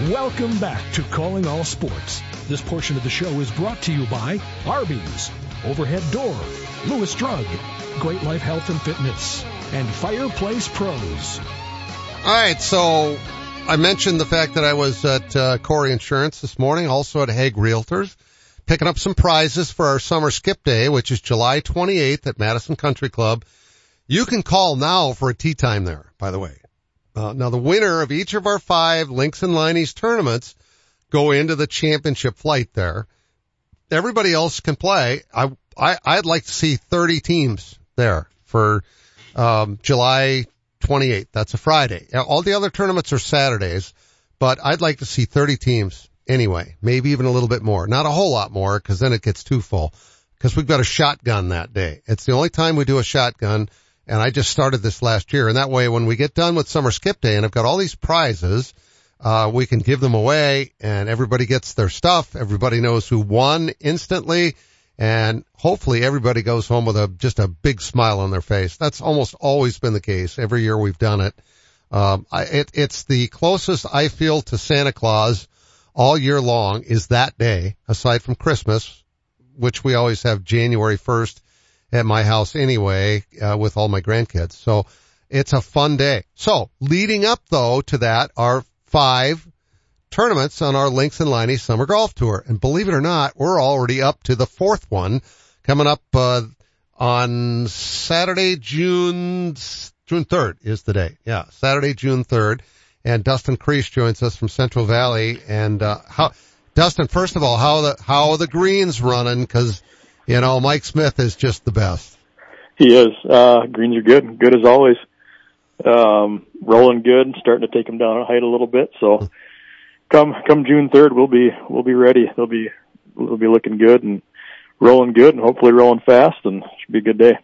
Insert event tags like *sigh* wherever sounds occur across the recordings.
Welcome back to Calling All Sports. This portion of the show is brought to you by Arby's, Overhead Door, Lewis Drug, Great Life Health and Fitness, and Fireplace Pros. All right, so I mentioned the fact that I was at uh, Corey Insurance this morning, also at Hague Realtors, picking up some prizes for our summer skip day, which is July 28th at Madison Country Club. You can call now for a tee time there, by the way. Uh, now the winner of each of our five Links and Liney's tournaments go into the championship flight there. Everybody else can play. I, I, I'd like to see 30 teams there for, um, July 28th. That's a Friday. All the other tournaments are Saturdays, but I'd like to see 30 teams anyway, maybe even a little bit more. Not a whole lot more because then it gets too full because we've got a shotgun that day. It's the only time we do a shotgun and I just started this last year. And that way, when we get done with summer skip day and I've got all these prizes, uh, we can give them away and everybody gets their stuff. Everybody knows who won instantly. And hopefully everybody goes home with a, just a big smile on their face. That's almost always been the case every year we've done it. Um, I, it, it's the closest I feel to Santa Claus all year long is that day, aside from Christmas, which we always have January 1st at my house anyway, uh, with all my grandkids. So it's a fun day. So leading up though to that are five tournaments on our Links and Liney Summer Golf Tour. And believe it or not, we're already up to the fourth one coming up, uh, on Saturday, June, June 3rd is the day. Yeah, Saturday, June 3rd. And Dustin Kriech joins us from Central Valley. And, uh, how, Dustin, first of all, how the, how are the greens running? Cause you know, Mike Smith is just the best. He is. Uh, greens are good. Good as always. Um, rolling good, starting to take them down a height a little bit. So come, come June 3rd, we'll be, we'll be ready. They'll be, we'll be looking good and rolling good and hopefully rolling fast and it should be a good day.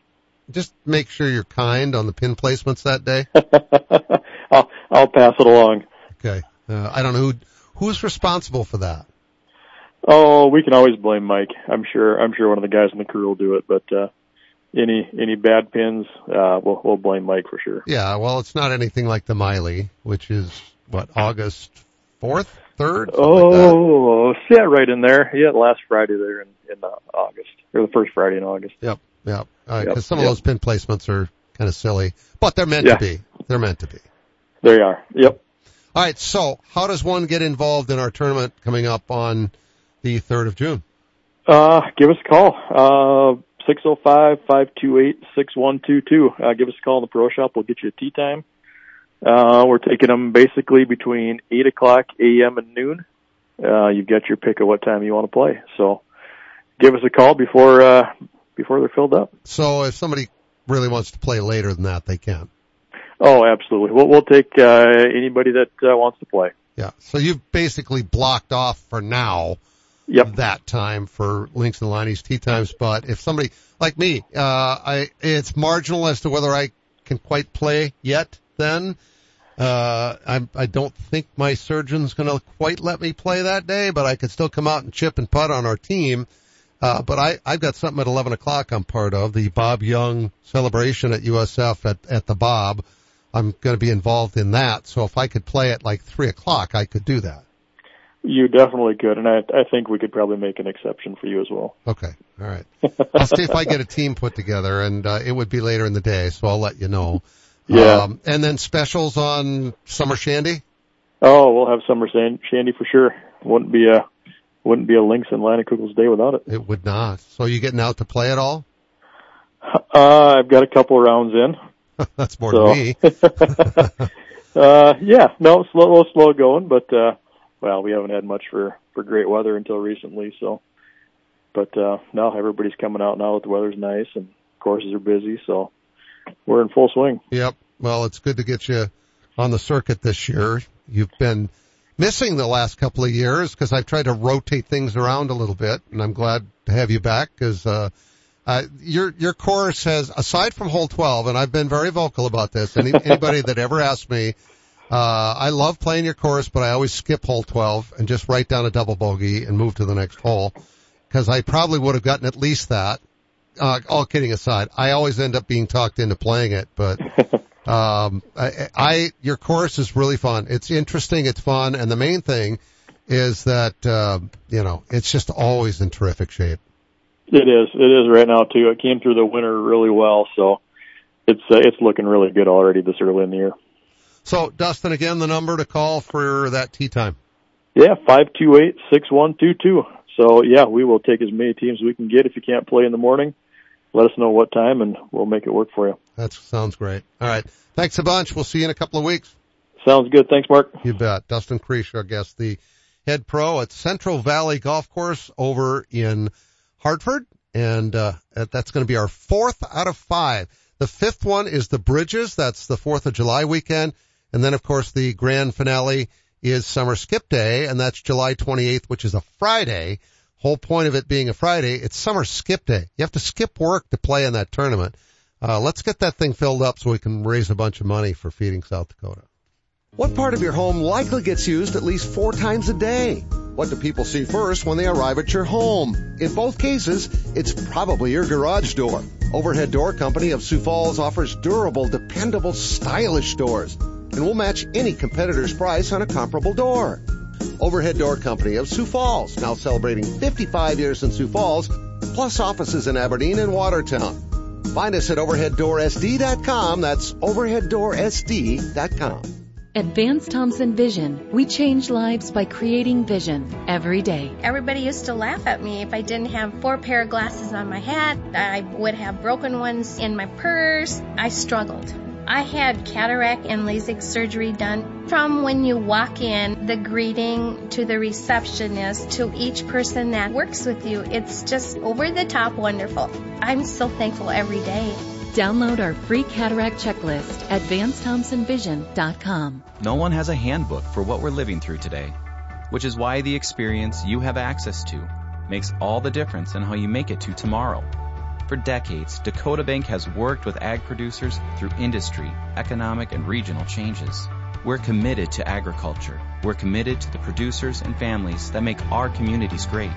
Just make sure you're kind on the pin placements that day. *laughs* I'll, I'll pass it along. Okay. Uh, I don't know who, who's responsible for that. Oh, we can always blame Mike. I'm sure. I'm sure one of the guys in the crew will do it. But uh, any any bad pins, uh, we'll we'll blame Mike for sure. Yeah. Well, it's not anything like the Miley, which is what August fourth, third. Oh, like yeah, right in there. Yeah, last Friday there in in uh, August or the first Friday in August. Yep. Yep. Because uh, yep, some of those pin placements are kind of silly, but they're meant yeah. to be. They're meant to be. They are. Yep. All right. So, how does one get involved in our tournament coming up on? The 3rd of June? Uh, give us a call. Uh, 605-528-6122. Uh, give us a call in the pro shop. We'll get you a tee time. Uh, we're taking them basically between 8 o'clock a.m. and noon. Uh, you've got your pick of what time you want to play. So give us a call before, uh, before they're filled up. So if somebody really wants to play later than that, they can. Oh, absolutely. We'll, we'll take, uh, anybody that, uh, wants to play. Yeah. So you've basically blocked off for now yep. that time for Links and Liney's tee times. But if somebody like me, uh, I, it's marginal as to whether I can quite play yet then. Uh, I, I don't think my surgeon's going to quite let me play that day, but I could still come out and chip and putt on our team. Uh, but I, I've got something at 11 o'clock I'm part of, the Bob Young celebration at USF at, at the Bob. I'm going to be involved in that. So if I could play at like 3 o'clock, I could do that. You definitely could, and I, I think we could probably make an exception for you as well. Okay, all right. I'll see if I get a team put together, and uh, it would be later in the day, so I'll let you know. Yeah. Um, and then specials on summer shandy. Oh, we'll have summer shandy for sure. Wouldn't be a wouldn't be a Links and Kugel's day without it. It would not. So you getting out to play at all? Uh, I've got a couple of rounds in. *laughs* That's more so. than me. *laughs* uh, yeah, no, slow, slow going, but uh, well, we haven't had much for for great weather until recently. So, but uh, now everybody's coming out now that the weather's nice and courses are busy. So, we're in full swing. Yep. Well, it's good to get you on the circuit this year. You've been missing the last couple of years because I've tried to rotate things around a little bit, and I'm glad to have you back because. Uh, uh, your your course has, aside from hole 12, and I've been very vocal about this. Any, anybody that ever asked me, uh, I love playing your course, but I always skip hole 12 and just write down a double bogey and move to the next hole. Cause I probably would have gotten at least that. Uh, all kidding aside, I always end up being talked into playing it, but, *laughs* Um, I, I, your course is really fun. It's interesting. It's fun. And the main thing is that, uh, you know, it's just always in terrific shape. It is. It is right now too. It came through the winter really well. So it's, uh, it's looking really good already this early in the year. So Dustin, again, the number to call for that tee time. Yeah, five two eight six one two two. So yeah, we will take as many teams as we can get. If you can't play in the morning, let us know what time and we'll make it work for you. That sounds great. All right. Thanks a bunch. We'll see you in a couple of weeks. Sounds good. Thanks, Mark. You bet. Dustin Kriech, our guest, the head pro at Central Valley Golf Course over in Hartford. And, uh, that's going to be our fourth out of five. The fifth one is the Bridges. That's the 4th of July weekend. And then, of course, the grand finale is Summer Skip Day, and that's July 28th, which is a Friday. Whole point of it being a Friday, it's Summer Skip Day. You have to skip work to play in that tournament. Uh, let's get that thing filled up so we can raise a bunch of money for feeding South Dakota. What part of your home likely gets used at least four times a day? What do people see first when they arrive at your home? In both cases, it's probably your garage door. Overhead Door Company of Sioux Falls offers durable, dependable, stylish doors and we'll match any competitor's price on a comparable door. Overhead Door Company of Sioux Falls, now celebrating 55 years in Sioux Falls, plus offices in Aberdeen and Watertown. Find us at overheaddoorsd.com. That's overheaddoorsd.com. At Vance Thompson Vision, we change lives by creating vision every day. Everybody used to laugh at me if I didn't have four pair of glasses on my hat. I would have broken ones in my purse. I struggled. I had cataract and LASIK surgery done. From when you walk in, the greeting to the receptionist to each person that works with you, it's just over the top wonderful. I'm so thankful every day. Download our free cataract checklist at VanceThompsonVision.com. No one has a handbook for what we're living through today, which is why the experience you have access to makes all the difference in how you make it to tomorrow. For decades, Dakota Bank has worked with ag producers through industry, economic, and regional changes. We're committed to agriculture. We're committed to the producers and families that make our communities great.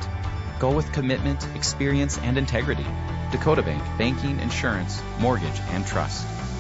Go with commitment, experience, and integrity. Dakota Bank, banking, insurance, mortgage, and trust.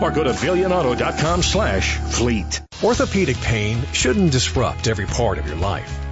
or go to billionauto.com slash fleet. Orthopedic pain shouldn't disrupt every part of your life.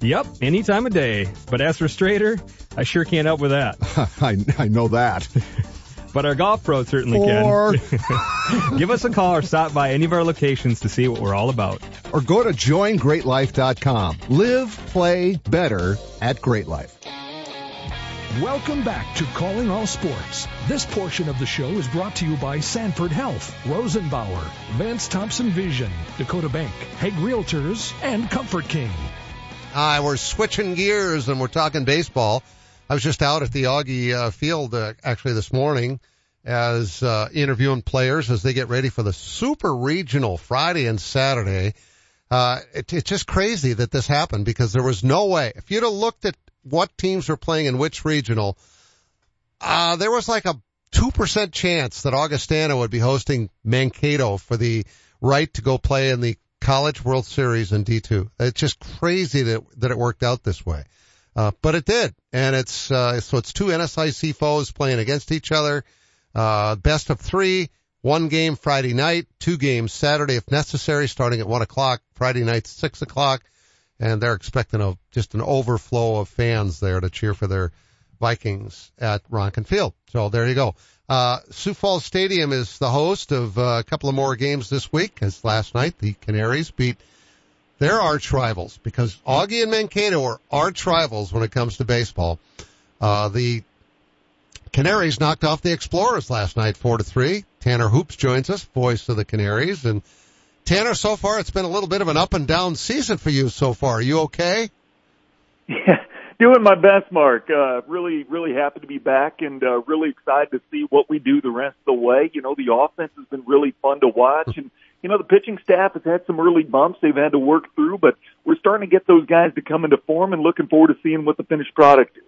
Yep, any time of day. But as for straighter, I sure can't help with that. *laughs* I, I know that. *laughs* but our golf pros certainly Four. can. *laughs* Give us a call or stop by any of our locations to see what we're all about. Or go to joingreatlife.com. Live, play better at Great Life. Welcome back to Calling All Sports. This portion of the show is brought to you by Sanford Health, Rosenbauer, Vance Thompson Vision, Dakota Bank, Hague Realtors, and Comfort King. Hi, we're switching gears and we're talking baseball. I was just out at the Augie uh, Field uh, actually this morning as uh, interviewing players as they get ready for the Super Regional Friday and Saturday. Uh, it, it's just crazy that this happened because there was no way. If you'd have looked at what teams were playing in which regional, uh, there was like a 2% chance that Augustana would be hosting Mankato for the right to go play in the College World Series in D2. It's just crazy that, that it worked out this way. Uh, but it did. And it's, uh, so it's two NSIC foes playing against each other. Uh, best of three, one game Friday night, two games Saturday if necessary, starting at one o'clock, Friday night six o'clock. And they're expecting a, just an overflow of fans there to cheer for their Vikings at Ronken Field. So there you go. Uh, Sioux Falls Stadium is the host of uh, a couple of more games this week, as last night the Canaries beat their arch rivals because Augie and Mankato are arch rivals when it comes to baseball. Uh, the Canaries knocked off the Explorers last night, four to three. Tanner Hoops joins us, voice of the Canaries, and Tanner, so far it's been a little bit of an up and down season for you so far. Are you okay? *laughs* Yeah, doing my best, Mark. Uh, really, really happy to be back and uh, really excited to see what we do the rest of the way. You know, the offense has been really fun to watch and you know, the pitching staff has had some early bumps they've had to work through, but we're starting to get those guys to come into form and looking forward to seeing what the finished product is.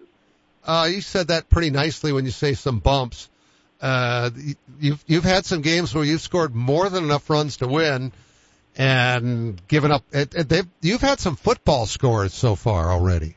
Uh, you said that pretty nicely when you say some bumps. Uh, you've, you've had some games where you've scored more than enough runs to win and given up. It, they've, you've had some football scores so far already.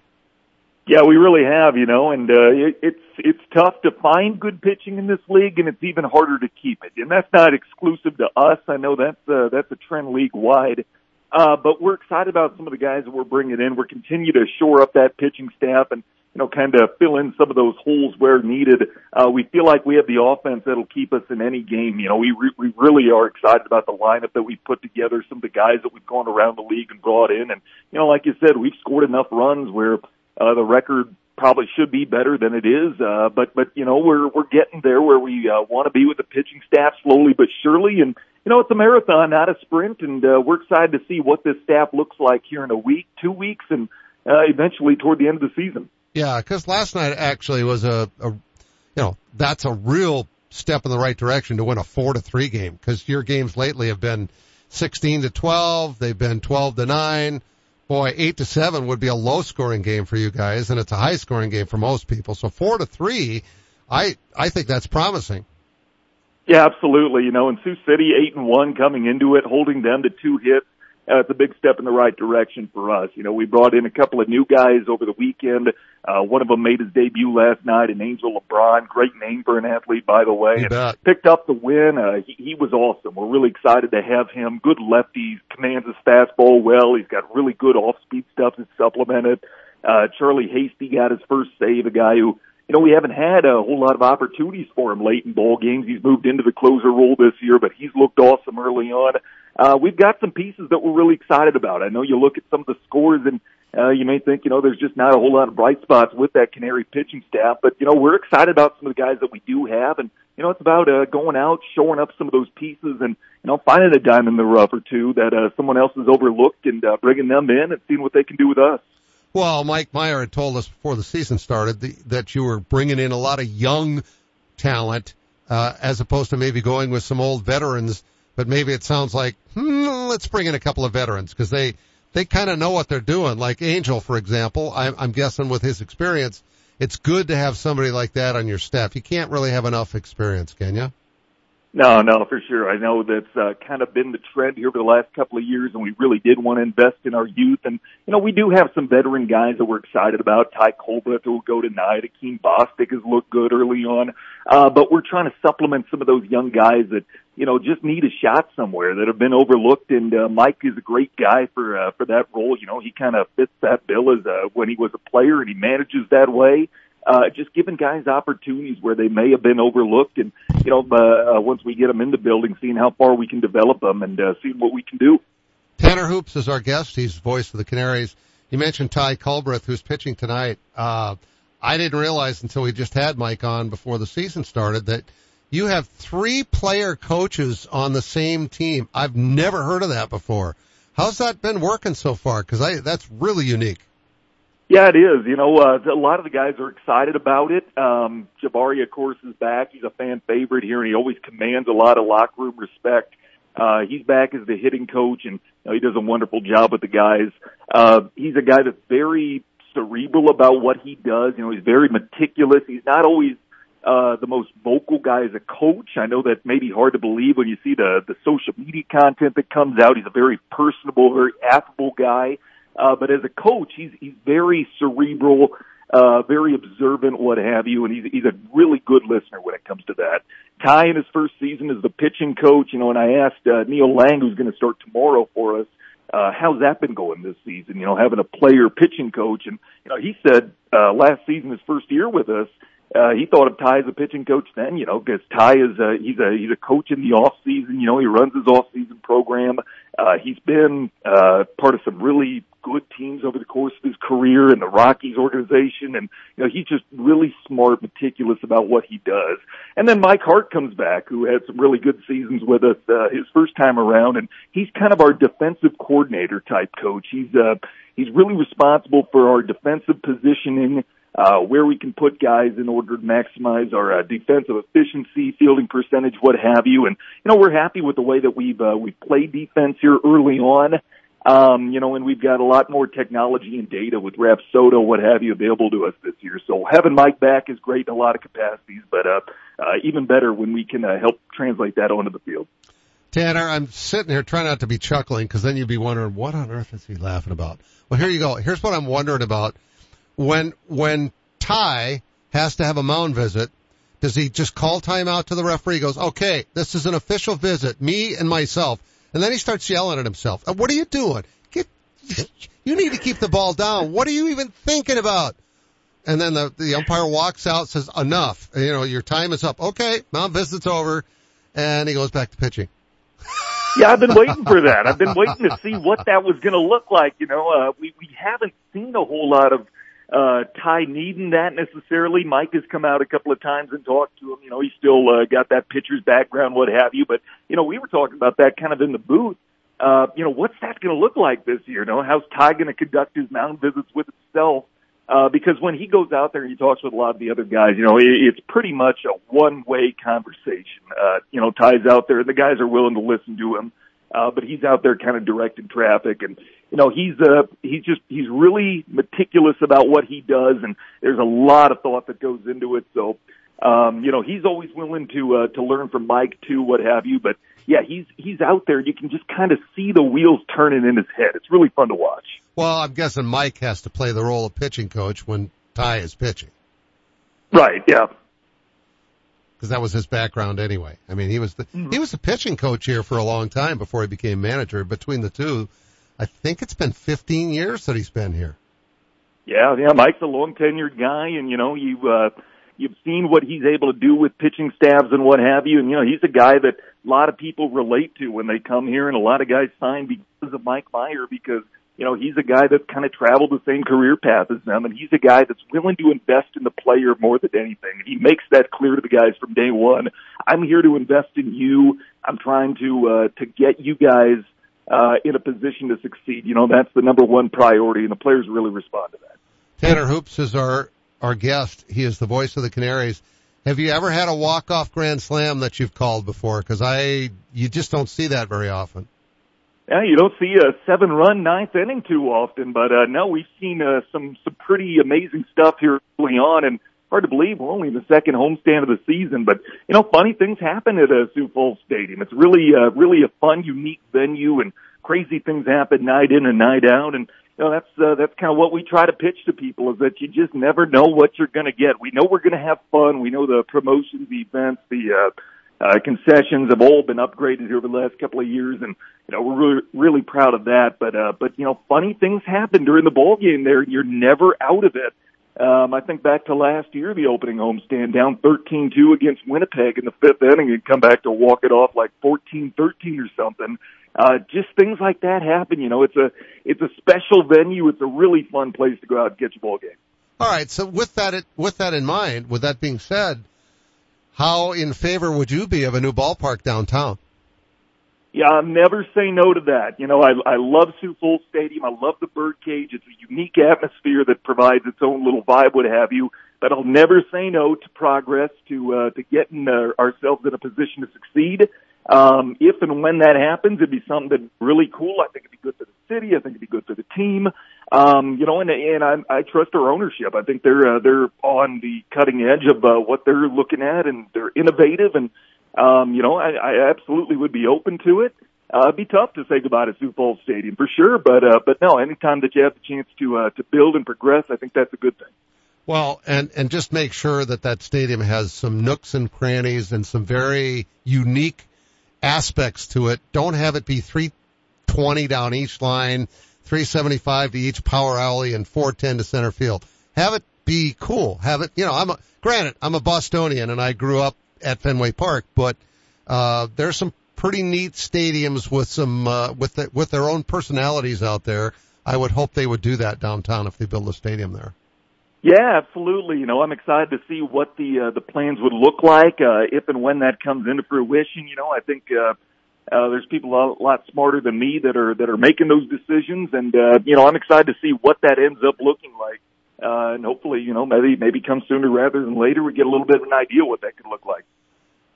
Yeah, we really have, you know, and uh, it, it's it's tough to find good pitching in this league, and it's even harder to keep it. And that's not exclusive to us. I know that's uh, that's a trend league wide. Uh, but we're excited about some of the guys that we're bringing in. We're continuing to shore up that pitching staff and you know kind of fill in some of those holes where needed. Uh, we feel like we have the offense that'll keep us in any game. You know, we re- we really are excited about the lineup that we've put together. Some of the guys that we've gone around the league and brought in, and you know, like you said, we've scored enough runs where uh, the record probably should be better than it is, uh, but but you know we're we're getting there where we uh, want to be with the pitching staff slowly but surely, and you know it's a marathon, not a sprint, and uh, we're excited to see what this staff looks like here in a week, two weeks, and uh, eventually toward the end of the season. Yeah, because last night actually was a, a, you know, that's a real step in the right direction to win a four to three game because your games lately have been sixteen to twelve, they've been twelve to nine boy, eight to seven would be a low scoring game for you guys, and it's a high scoring game for most people. So four to three, I I think that's promising. Yeah, absolutely. You know, in Sioux City, eight and one coming into it, holding them to two hits uh, it's a big step in the right direction for us. You know, we brought in a couple of new guys over the weekend. Uh, one of them made his debut last night, an Angel LeBron, great name for an athlete, by the way. Picked up the win. Uh, he, he was awesome. We're really excited to have him. Good lefty, commands his fastball well. He's got really good off-speed stuff that's supplemented. Uh, Charlie Hasty got his first save, a guy who you know, we haven't had a whole lot of opportunities for him late in ball games. He's moved into the closer role this year, but he's looked awesome early on. Uh, we've got some pieces that we're really excited about. I know you look at some of the scores and uh, you may think, you know, there's just not a whole lot of bright spots with that Canary pitching staff, but you know, we're excited about some of the guys that we do have, and you know, it's about uh, going out, showing up some of those pieces, and you know, finding a diamond in the rough or two that uh, someone else has overlooked, and uh, bringing them in and seeing what they can do with us. Well, Mike Meyer had told us before the season started the, that you were bringing in a lot of young talent, uh, as opposed to maybe going with some old veterans. But maybe it sounds like, hmm, let's bring in a couple of veterans because they, they kind of know what they're doing. Like Angel, for example, I'm, I'm guessing with his experience, it's good to have somebody like that on your staff. You can't really have enough experience, can you? No, no, for sure. I know that's uh, kind of been the trend here for the last couple of years, and we really did want to invest in our youth. And you know, we do have some veteran guys that we're excited about. Ty Culbreth will go tonight. Akeem Bostic has looked good early on, uh, but we're trying to supplement some of those young guys that you know just need a shot somewhere that have been overlooked. And uh, Mike is a great guy for uh, for that role. You know, he kind of fits that bill as uh, when he was a player, and he manages that way uh, just giving guys opportunities where they may have been overlooked, and you know, uh, uh, once we get them in the building, seeing how far we can develop them and uh, seeing what we can do. Tanner Hoops is our guest. He's the voice of the Canaries. You mentioned Ty Culbreth, who's pitching tonight. Uh, I didn't realize until we just had Mike on before the season started that you have three player coaches on the same team. I've never heard of that before. How's that been working so far? Because that's really unique. Yeah, it is. You know, uh, a lot of the guys are excited about it. Um, Jabari, of course, is back. He's a fan favorite here, and he always commands a lot of locker room respect. Uh, he's back as the hitting coach, and you know, he does a wonderful job with the guys. Uh, he's a guy that's very cerebral about what he does. You know, he's very meticulous. He's not always uh, the most vocal guy as a coach. I know that may be hard to believe when you see the the social media content that comes out. He's a very personable, very affable guy. Uh, but as a coach, he's he's very cerebral, uh, very observant, what have you, and he's he's a really good listener when it comes to that. Ty in his first season as the pitching coach, you know, and I asked uh, Neil Lang, who's going to start tomorrow for us, uh, how's that been going this season? You know, having a player pitching coach, and you know, he said uh, last season, his first year with us, uh, he thought of Ty as a pitching coach then, you know, because Ty is a, he's a, he's a coach in the off season, you know, he runs his off season program. Uh, he's been, uh, part of some really good teams over the course of his career in the Rockies organization. And, you know, he's just really smart, meticulous about what he does. And then Mike Hart comes back, who had some really good seasons with us, uh, his first time around. And he's kind of our defensive coordinator type coach. He's, uh, he's really responsible for our defensive positioning, uh, where we can put guys in order to maximize our uh, defensive efficiency, fielding percentage, what have you. And you know, we're happy with the way that we've uh, we've played defense here early on. Um, you know, and we've got a lot more technology and data with Rapsodo, what have you, available to us this year. So having Mike back is great in a lot of capacities, but uh, uh, even better when we can uh, help translate that onto the field. Tanner, I'm sitting here trying not to be chuckling because then you'd be wondering what on earth is he laughing about. Well, here you go. Here's what I'm wondering about when when Ty has to have a mound visit, does he just call timeout to the referee? He goes, okay, this is an official visit, me and myself. And then he starts yelling at himself. Uh, what are you doing? Get, you need to keep the ball down. What are you even thinking about? And then the, the umpire walks out, says, enough. You know, your time is up. Okay, mound visit's over. And he goes back to pitching. *laughs* yeah, I've been waiting for that. I've been waiting to see what that was going to look like. You know, uh, we, we haven't seen a whole lot of uh, Ty needing that necessarily. Mike has come out a couple of times and talked to him. You know, he's still uh, got that pitcher's background, what have you. But you know, we were talking about that kind of in the booth. Uh, you know, what's that going to look like this year? You know, how's Ty going to conduct his mound visits with himself? Uh, because when he goes out there and he talks with a lot of the other guys, you know, it, it's pretty much a one-way conversation. Uh, you know, Ty's out there and the guys are willing to listen to him. Uh, but he's out there kind of directing traffic and, you know, he's uh he's just he's really meticulous about what he does, and there's a lot of thought that goes into it. So, um, you know, he's always willing to uh, to learn from Mike too, what have you. But yeah, he's he's out there. You can just kind of see the wheels turning in his head. It's really fun to watch. Well, I'm guessing Mike has to play the role of pitching coach when Ty is pitching. Right. Yeah. Because that was his background anyway. I mean, he was the mm-hmm. he was the pitching coach here for a long time before he became manager. Between the two, I think it's been 15 years that he's been here. Yeah, yeah, Mike's a long tenured guy, and you know you uh, you've seen what he's able to do with pitching staffs and what have you, and you know he's a guy that a lot of people relate to when they come here, and a lot of guys sign because of Mike Meyer because you know he's a guy that's kind of traveled the same career path as them, and he's a guy that's willing to invest in the player more than anything. He makes that clear to the guys from day one. I'm here to invest in you. I'm trying to uh, to get you guys uh, in a position to succeed. You know, that's the number one priority, and the players really respond to that. Tanner Hoops is our our guest. He is the voice of the Canaries. Have you ever had a walk off grand slam that you've called before? Because I, you just don't see that very often. Yeah, you don't see a seven run ninth inning too often, but uh, no, we've seen uh, some some pretty amazing stuff here early on, and hard to believe we're only the second homestand of the season. But you know, funny things happen at a Sioux Falls Stadium. It's really uh, really a fun, unique venue, and crazy things happen night in and night out. And you know, that's uh, that's kind of what we try to pitch to people is that you just never know what you're going to get. We know we're going to have fun. We know the promotions, the events, the uh, uh, concessions have all been upgraded over the last couple of years, and you know we're really really proud of that. But uh, but you know, funny things happen during the ball game. There, you're never out of it. Um, I think back to last year, the opening homestand down 13-2 against Winnipeg in the fifth inning and come back to walk it off like 14-13 or something. Uh, just things like that happen. You know, it's a, it's a special venue. It's a really fun place to go out and catch a ball game. All right. So with that, with that in mind, with that being said, how in favor would you be of a new ballpark downtown? Yeah, I'll never say no to that. You know, I I love Sioux Falls Stadium. I love the birdcage. It's a unique atmosphere that provides its own little vibe, what have you. But I'll never say no to progress, to uh, to getting uh, ourselves in a position to succeed. Um, if and when that happens, it'd be something that's really cool. I think it'd be good for the city. I think it'd be good for the team. Um, you know, and and I, I trust our ownership. I think they're uh, they're on the cutting edge of uh, what they're looking at, and they're innovative. And um, you know, I, I absolutely would be open to it. Uh, it'd be tough to say goodbye to Sioux Falls Stadium for sure, but uh, but no, anytime that you have the chance to uh, to build and progress, I think that's a good thing. Well, and and just make sure that that stadium has some nooks and crannies and some very unique aspects to it. Don't have it be 320 down each line, 375 to each power alley, and 410 to center field. Have it be cool. Have it, you know, I'm a, granted, I'm a Bostonian and I grew up at Fenway Park, but, uh, there's some pretty neat stadiums with some, uh, with the, with their own personalities out there. I would hope they would do that downtown if they build a stadium there. Yeah, absolutely. You know, I'm excited to see what the uh, the plans would look like uh, if and when that comes into fruition. You know, I think uh, uh, there's people a lot, smarter than me that are that are making those decisions, and uh, you know, I'm excited to see what that ends up looking like. Uh, and hopefully, you know, maybe maybe come sooner rather than later. We get a little bit of an idea what that could look like.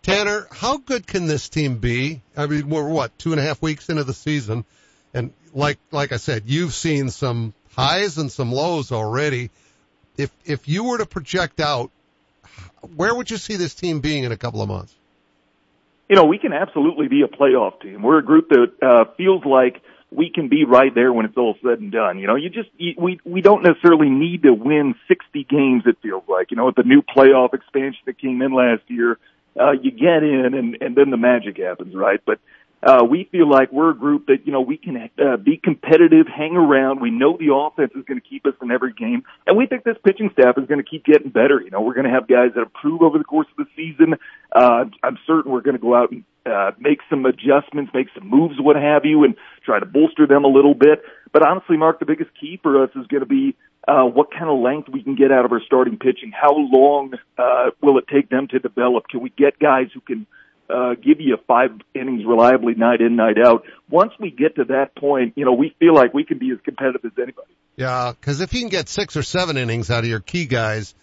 Tanner, how good can this team be? I mean, we're what two and a half weeks into the season, and like like I said, you've seen some highs and some lows already if if you were to project out, where would you see this team being in a couple of months? You know, we can absolutely be a playoff team. We're a group that uh, feels like we can be right there when it's all said and done. You know, you just you, we we don't necessarily need to win 60 games. It feels like you know with the new playoff expansion that came in last year, uh, you get in and and then the magic happens, right? But uh, we feel like we're a group that, you know, we can uh, be competitive, hang around. We know the offense is going to keep us in every game. And we think this pitching staff is going to keep getting better. You know, we're going to have guys that improve over the course of the season. Uh, I'm certain we're going to go out and uh, make some adjustments, make some moves, what have you, and try to bolster them a little bit. But honestly, Mark, the biggest key for us is going to be uh, what kind of length we can get out of our starting pitching. How long uh, will it take them to develop? Can we get guys who can – uh, give you five innings reliably night in, night out. Once we get to that point, you know, we feel like we can be as competitive as anybody. Yeah, because if you can get six or seven innings out of your key guys,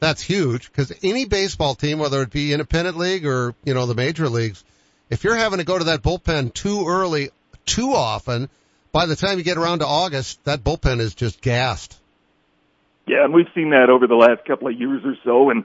that's huge. Because any baseball team, whether it be independent league or you know the major leagues, if you're having to go to that bullpen too early, too often, by the time you get around to August, that bullpen is just gassed. Yeah, and we've seen that over the last couple of years or so, and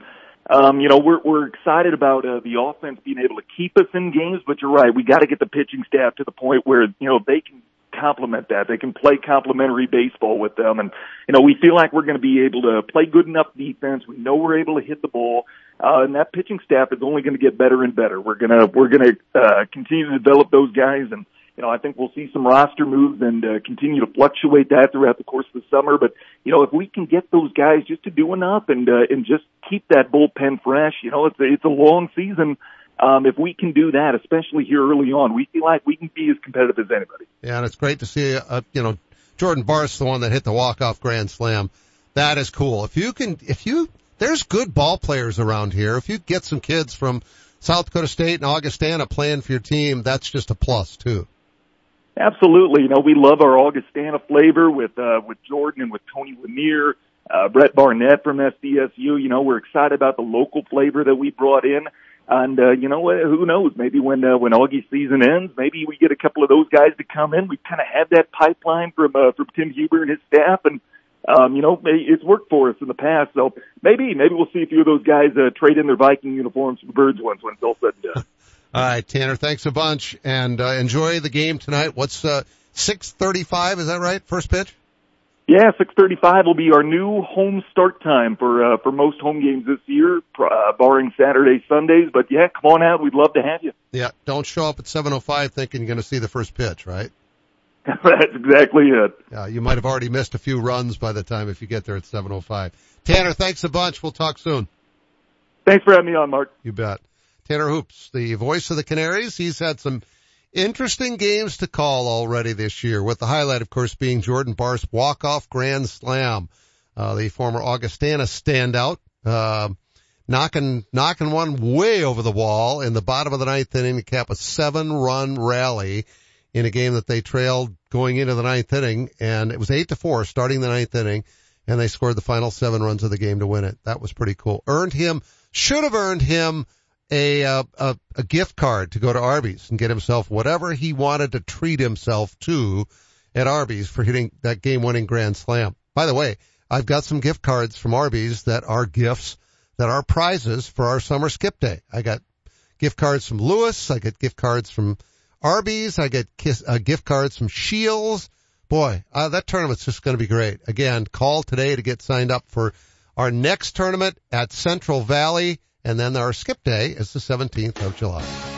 um, you know, we're we're excited about uh, the offense being able to keep us in games, but you're right. We got to get the pitching staff to the point where you know they can complement that. They can play complementary baseball with them, and you know we feel like we're going to be able to play good enough defense. We know we're able to hit the ball, uh, and that pitching staff is only going to get better and better. We're gonna we're gonna uh, continue to develop those guys and you know, I think we'll see some roster moves and uh, continue to fluctuate that throughout the course of the summer. But you know, if we can get those guys just to do enough and uh, and just keep that bullpen fresh, you know, it's a, it's a long season. Um, if we can do that, especially here early on, we feel like we can be as competitive as anybody. Yeah, and it's great to see, uh, you know, Jordan Barst, the one that hit the walk-off grand slam. That is cool. If you can, if you, there's good ball players around here. If you get some kids from South Dakota State and Augustana playing for your team, that's just a plus too. Absolutely. You know, we love our Augustana flavor with, uh, with Jordan and with Tony Lanier, uh, Brett Barnett from SDSU. You know, we're excited about the local flavor that we brought in. And, uh, you know, what? who knows? Maybe when, uh, when Augie season ends, maybe we get a couple of those guys to come in. We kind of have that pipeline from, uh, from Tim Huber and his staff. And, um, you know, it's worked for us in the past. So maybe, maybe we'll see a few of those guys, uh, trade in their Viking uniforms for Birds ones when it's all said and done. *laughs* All right, Tanner, thanks a bunch and uh, enjoy the game tonight. What's uh 6:35, is that right? First pitch? Yeah, 6:35 will be our new home start time for uh for most home games this year, uh, barring Saturday, Sundays, but yeah, come on out. We'd love to have you. Yeah, don't show up at 7:05 thinking you're going to see the first pitch, right? *laughs* That's exactly it. Yeah, you might have already missed a few runs by the time if you get there at 7:05. Tanner, thanks a bunch. We'll talk soon. Thanks for having me on, Mark. You bet. Tanner Hoops, the voice of the Canaries. He's had some interesting games to call already this year, with the highlight, of course, being Jordan Barst's walk-off grand slam. Uh, the former Augustana standout, uh, knocking, knocking one way over the wall in the bottom of the ninth inning to cap a seven run rally in a game that they trailed going into the ninth inning. And it was eight to four starting the ninth inning and they scored the final seven runs of the game to win it. That was pretty cool. Earned him, should have earned him a, uh, a a gift card to go to Arby's and get himself whatever he wanted to treat himself to at Arby's for hitting that game-winning grand slam. By the way, I've got some gift cards from Arby's that are gifts that are prizes for our summer skip day. I got gift cards from Lewis. I get gift cards from Arby's. I get kiss, uh, gift cards from Shields. Boy, uh, that tournament's just going to be great. Again, call today to get signed up for our next tournament at Central Valley. And then our skip day is the 17th of July.